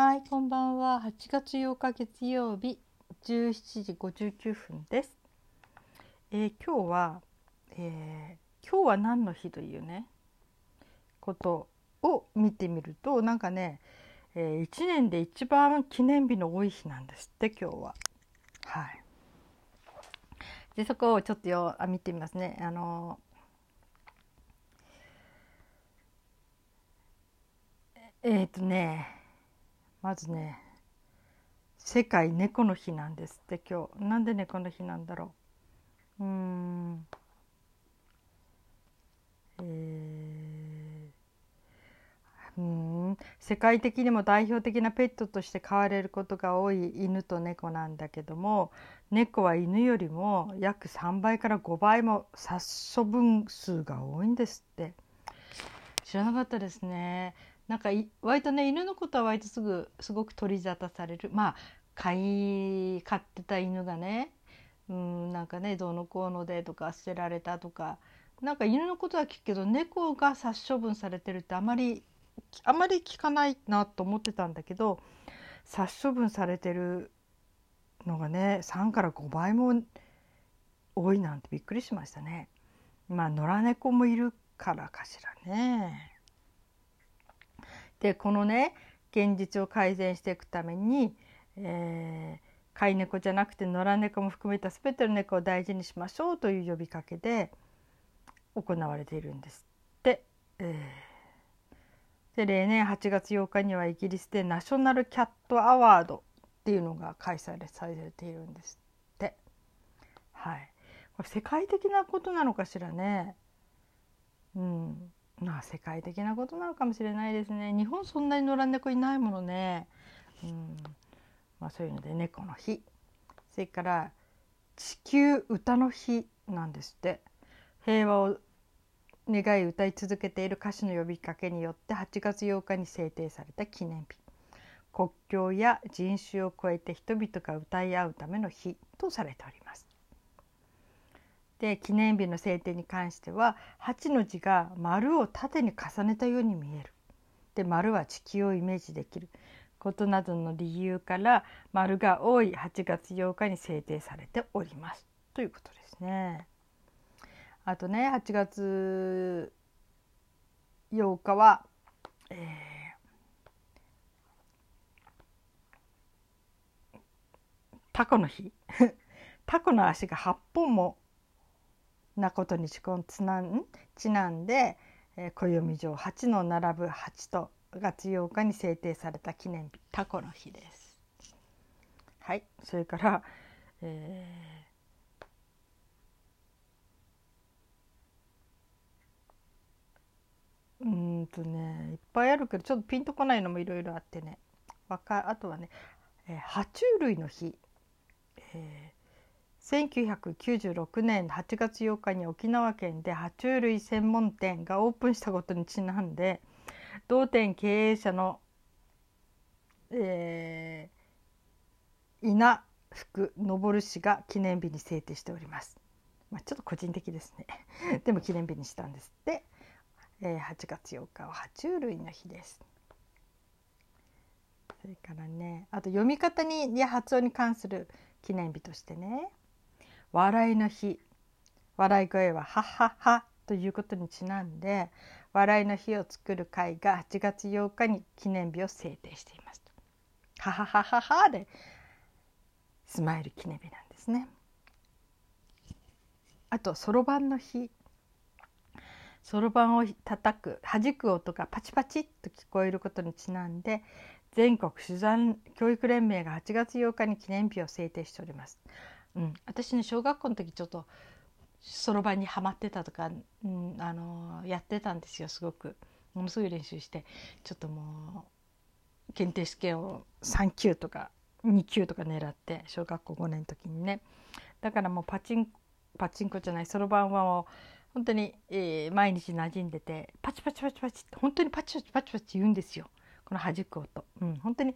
はい、こんばんは。8月8日月曜日17時59分です。えー今日は、えー今日は何の日というねことを見てみるとなんかね、え1年で一番記念日の多い日なんですって今日は。はい。でそこをちょっとよあ見てみますね。あのえっ、とねまずね世界猫の日なんですって今日。なんで猫の日なんだろう。うーん。えーうーん。世界的にも代表的なペットとして飼われることが多い犬と猫なんだけども猫は犬よりも約3倍から5倍も殺処分数が多いんですって。知らなかったですね。なんか割とね犬のことは割とすぐすごく取り沙汰される。まあ飼い飼ってた犬がねうんなんかねどうのこうのでとか捨てられたとか。なんか犬のことは聞くけど猫が殺処分されてるってあまりあまり聞かないなと思ってたんだけど殺処分されてるのがね3から5倍も多いなんてびっくりしましたね。まあ野良猫もいるからかしらね。でこのね現実を改善していくために、えー、飼い猫じゃなくて野良猫も含めた全ての猫を大事にしましょうという呼びかけで行われているんですって。えーで例年8月8日にはイギリスでナショナルキャットアワードっていうのが開催されているんですって。はい、これ世界的なことなのかしらね。うん、まあ世界的なことなのかもしれないですね。日本そんなに野良猫いないものね。うん、まあそういうので猫の日。それから地球歌の日なんですって。平和を願い歌い続けている歌手の呼びかけによって8月8日に制定された記念日国境や人種を超えて人々が歌い合うための日とされております。で記念日の制定に関しては8の字が丸を縦に重ねたように見える。で丸は地球をイメージできることなどの理由から丸が多い8月8日に制定されておりますということですね。あとね8月8日は、えー、タコの日タコの足が8本もなことにちなんちなんで、えー、暦上8の並ぶ8と月8日に制定された記念日タコの日です。はい。それから、えーうんとねいっぱいあるけどちょっとピンとこないのもいろいろあってね。わかあとはね、えー、爬虫類の日、えー、1996年8月8日に沖縄県で爬虫類専門店がオープンしたことにちなんで同店経営者の、えー、稲福昇氏が記念日に制定しております。まあ、ちょっと個人的ですね でも記念日にしたんですって。えー、8月8日は爬虫類の日です。それからねあと読み方にや発音に関する記念日としてね笑いの日笑い声は「はっはっは」ということにちなんで笑いの日を作る会が8月8日に記念日を制定しています。はははははでスマイル記念日なんですね。あとそろばんの日そろばんを叩く弾く音がパチパチっと聞こえることにちなんで全国取材教育連盟が8月8日に記念日を制定しております。うん、私ね小学校の時ちょっとそろばんにはまってたとか、うん、あのやってたんですよすごく。ものすごい練習してちょっともう検定試験を3級とか2級とか狙って小学校5年の時にね。だからもうパチンパチンコじゃないそろばんはもう本当に、えー、毎日馴染んでてパチパチパチパチって本当にパチパチパチパチ言うんですよ。この弾く音、うん、本当に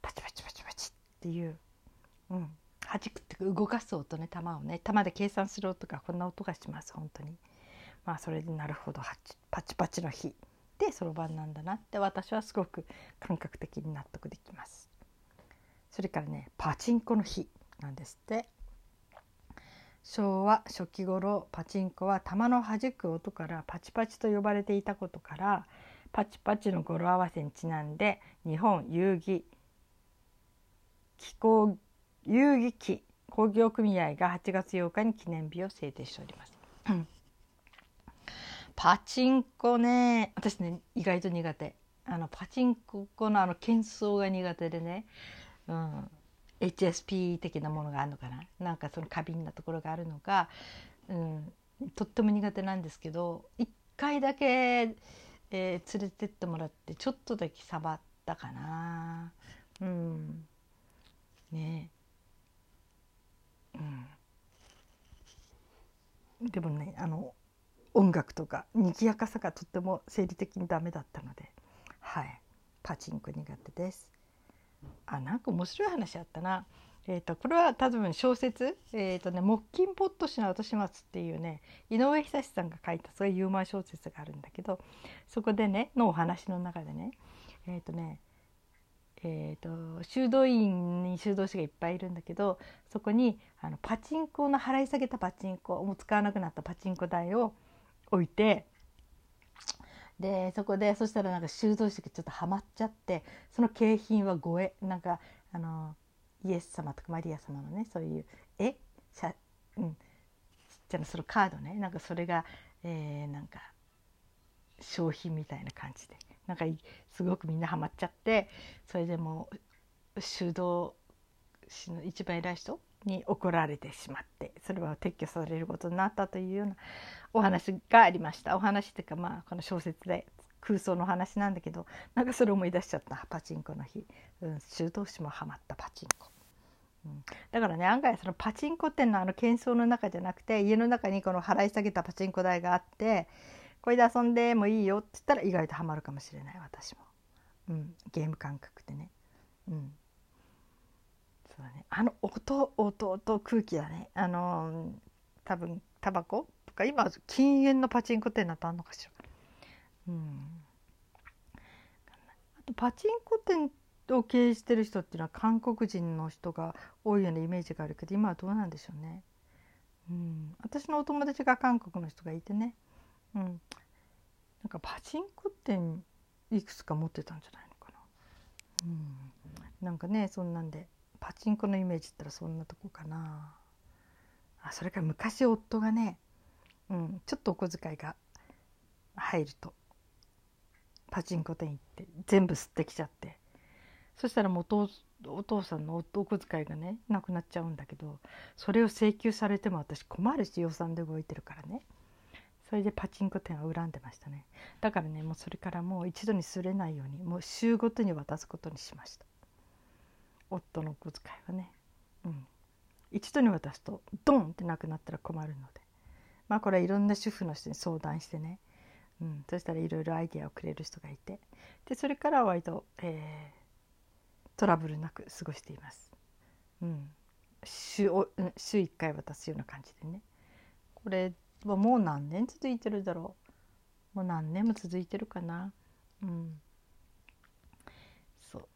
パチパチパチパチっていう、うん、弾くってか動かす音ね玉をね玉で計算する音がこんな音がします本当に。まあそれでなるほどパチパチの日ってそろばんなんだなって私はすごく感覚的に納得できます。それからねパチンコの日なんですって。昭和初期頃パチンコは玉の弾く音からパチパチと呼ばれていたことからパチパチの語呂合わせにちなんで日本遊戯機構遊戯機工業組合が8月8日に記念日を制定しております。パチンコね。私ね意外と苦手。あのパチンコのあの喧騒が苦手でね、うん、HSP 的なものがあるのかな。なんかその過敏なところがあるのか、うん、とっても苦手なんですけど1回だけ、えー、連れてってもらってちょっとだけ触ったかな。うんねうん、でもねあの音楽とか賑やかさがとっても生理的にダメだったのではいパチンコ苦手です。あなんか面白い話あったな。えーと、これは多分小説「えーとね、木金ポット氏の後始末」っていうね井上久志さんが書いたそういうユーモア小説があるんだけどそこでねのお話の中でねえっ、ー、とねえーと、修道院に修道士がいっぱいいるんだけどそこにあのパチンコの払い下げたパチンコもう使わなくなったパチンコ台を置いてでそこでそしたらなんか修道士がちょっとはまっちゃってその景品は護衛なんかあのイエス様とかマリア様のねそういう絵しゃ、うん、ちっちゃなそのカードねなんかそれが、えー、なんか商品みたいな感じで。なんかすごくみんなハマっちゃってそれでもう修道士の一番偉い人に怒られてしまってそれは撤去されることになったというようなお話がありました。お話っていうかまあこの小説で空想の話なんだけどなんかそれ思い出しちゃった。パチンコの日、うん、修道士もハマったパチンコ。うん、だからね案外そのパチンコっていうのはあの喧騒の中じゃなくて家の中にこの払い下げたパチンコ台があってこれで遊んでもいいよって言ったら意外とハマるかもしれない私も、うん、ゲーム感覚でね。うん。そうだね。あの音音音空気だね。あの多分タバコとか今禁煙のパチンコ店なとあんのかしら。うん。あとパチンコ店を経営してる人っていうのは韓国人の人が多いようなイメージがあるけど今はどうなんでしょうね。うん、私のお友達が韓国の人がいてね。うん、なんかパチンコ店いくつか持ってたんじゃないのかな、うん、なんかねそんなんでパチンコのイメージったらそんなとこかな。あそれから昔夫がね、うん、ちょっとお小遣いが入るとパチンコ店行って全部吸ってきちゃって。そしたらもうお父さんのお小遣いがねなくなっちゃうんだけどそれを請求されても私困るし予算で動いてるからね。それでパチンコ店は恨んでましたね。だからねもうそれからもう一度にすれないようにもう週ごとに渡すことにしました。夫のお小遣いはね。うん。一度に渡すとドンってなくなったら困るので。まあこれはいろんな主婦の人に相談してね、うん、そしたらいろいろアイデアをくれる人がいて。でそれからは割と、えー、トラブルなく過ごしています。うん、週週1回渡すような感じでね。これもう何年続いてるだろう。もう何年も続いてるかな。うん。そう。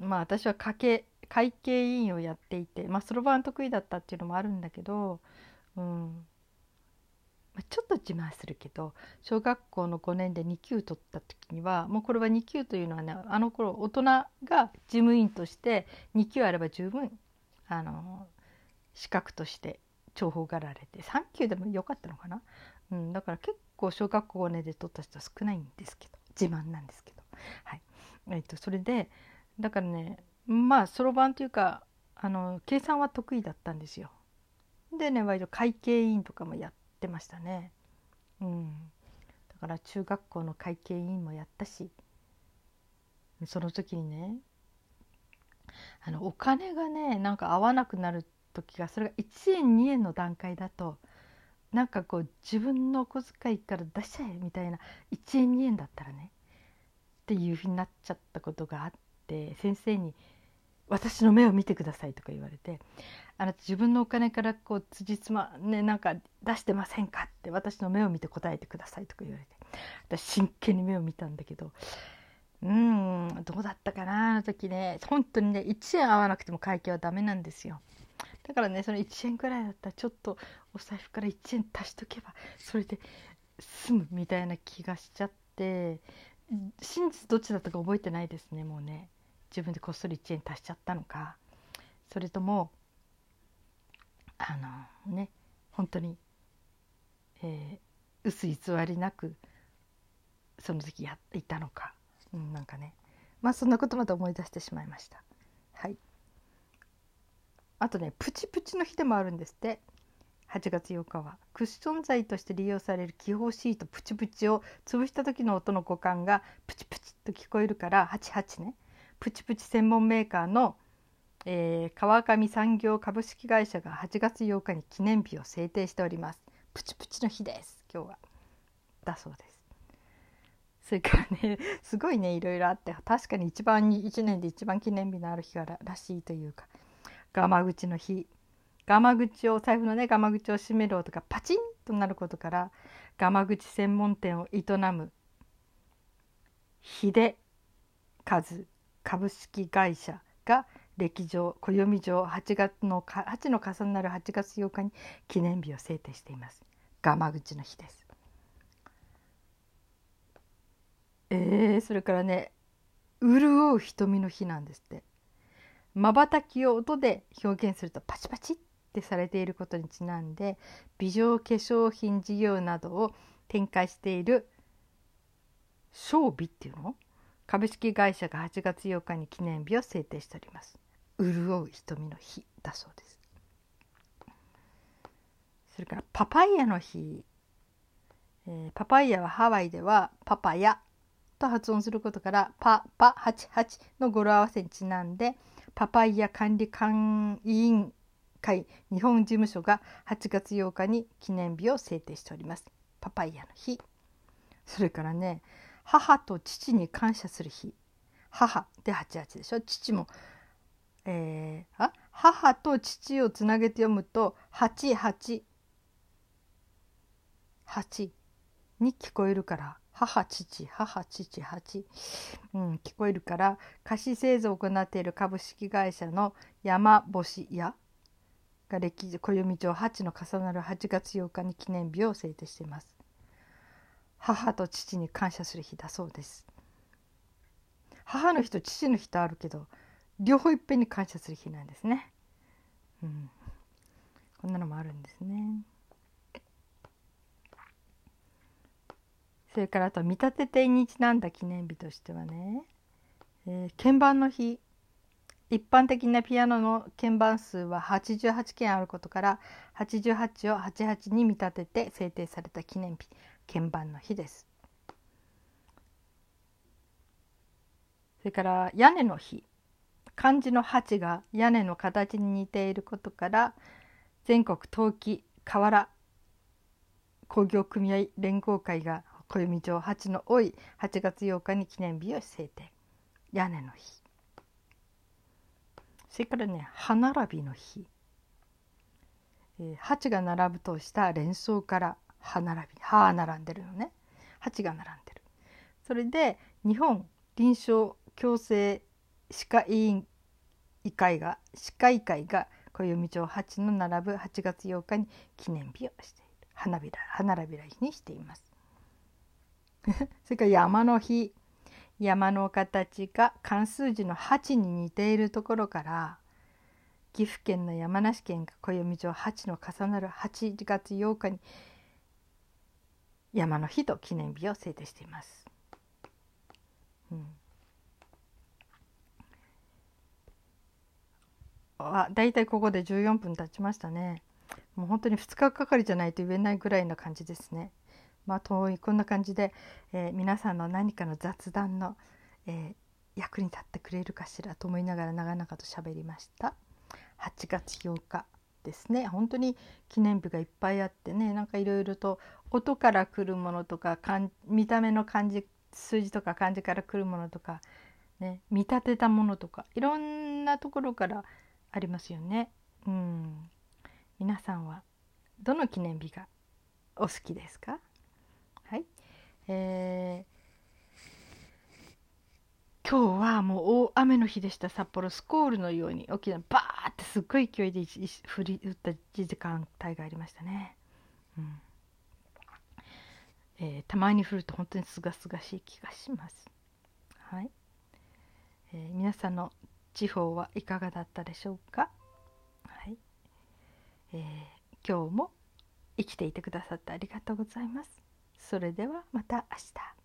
まあ私は会計会計委員をやっていてまあそろばん得意だったっていうのもあるんだけどうん。ちょっと自慢するけど小学校の5年で2級取った時にはもうこれは2級というのはねあの頃大人が事務員として2級あれば十分あの資格として重宝がられて3級でもよかったのかな、うん、だから結構小学校ねで取った人は少ないんですけど自慢なんですけど。はい。えっとそれでだからねまあそろばんというかあの計算は得意だったんですよ。でね割と会計委員とかもやってましたね。うん。だから中学校の会計委員もやったしその時にねあのお金がねなんか合わなくなる時がそれが1円2円の段階だとなんかこう自分のお小遣いから出しちゃえみたいな1円2円だったらねっていうふうになっちゃったことがあって先生に「私の目を見てください」とか言われて「あなた自分のお金からこう辻褄ねなんか出してませんか?」って私の目を見て答えてくださいとか言われて私真剣に目を見たんだけどうんどうだったかなあの時ね本当にね1円合わなくても会計はダメなんですよだからねその1円くらいだったらちょっとお財布から1円足しとけばそれで済むみたいな気がしちゃって真実どっちだったか覚えてないですねもうね。自分でこっそり1円足しちゃったのか。それともあのね本当に、えー、薄偽りなくその時やっていたのか、うん、なんかね。まあそんなことまで思い出してしまいました。あとねプチプチの日でもあるんですって。8月8日は。クッション材として利用される気泡シートプチプチを潰した時の音の互換がプチプチと聞こえるから88ね。プチプチ専門メーカーの、えー、川上産業株式会社が8月8日に記念日を制定しております。プチプチの日です。今日は。だそうです。それからねすごいねいろいろあって確かに一番に1年で一番記念日のある日かららしいというか。ガマ口の日。ガマ口を財布のねガマ口を閉める音がパチンとなることからガマ口専門店を営む。秀和株式会社が歴上暦上8月の8の重なる8月8日に記念日を制定しています。ガマ口の日です。えー、それからね潤う瞳の日なんですって。まばたきを音で表現するとパチパチってされていることにちなんで美女化粧品事業などを展開している商美っていうの？株式会社が8月8日に記念日を制定しております。潤う瞳の日だそうです。それからパパイヤの日、えー、パパイヤはハワイではパパヤと発音することからパパ88の語呂合わせにちなんでパパイヤ管理官委員会日本事務所が8月8日に記念日を制定しております。パパイヤの日。それからね母と父に感謝する日。母で88でしょ。父も、えー、あ？母と父をつなげて読むと88に聞こえるから母父母父八、うん、聞こえるから菓子製造を行っている株式会社の山星屋が歴史暦上8の重なる8月8日に記念日を制定しています。母と父に感謝する日だそうです。母の日と父の日とあるけど両方いっぺんに感謝する日なんですね。うん。こんなのもあるんですね。それからあと見立ててにちなんだ記念日としてはね、えー、鍵盤の日一般的なピアノの鍵盤数は88件あることから88を88に見立てて制定された記念日鍵盤の日です。それから屋根の日漢字の八が屋根の形に似ていることから全国陶器瓦工業組合連合会が暦上八の多い8月8日に記念日を制定。屋根の日。それからね歯並びの日、えー、八が並ぶとした連想から歯並び歯並んでるのね。8が並んでる。それで日本臨床矯正歯科医院医会が歯科医会が暦帳8の並ぶ8月8日に記念日をしている。花びら花びら日にしています。それから山の日山の形が漢数字の8に似ているところから岐阜県の山梨県が暦上8の重なる8月8日に山の日と記念日を制定しています。うん、あだいたいここで14分経ちましたね。もう本当に2日かかりじゃないと言えないぐらいな感じですね。まあ遠いこんな感じで、えー、皆さんの何かの雑談の、えー、役に立ってくれるかしらと思いながら長々と喋りました。8月8日ですね本当に記念日がいっぱいあってねなんかいろいろと音から来るものとか見た目の漢字数字とか漢字から来るものとか、ね、見立てたものとかいろんなところからありますよね。うん皆さんはどの記念日がお好きですか、えー、今日はもう大雨の日でした札幌スコールのように大きなバーってすっごい勢いで降り降った時間帯がありましたね。うんえー、たまに降ると本当にすがすがしい気がします。はい、えー、皆さんの地方はいかがだったでしょうか？はい、えー、今日も生きていてくださってありがとうございます。それではまた明日。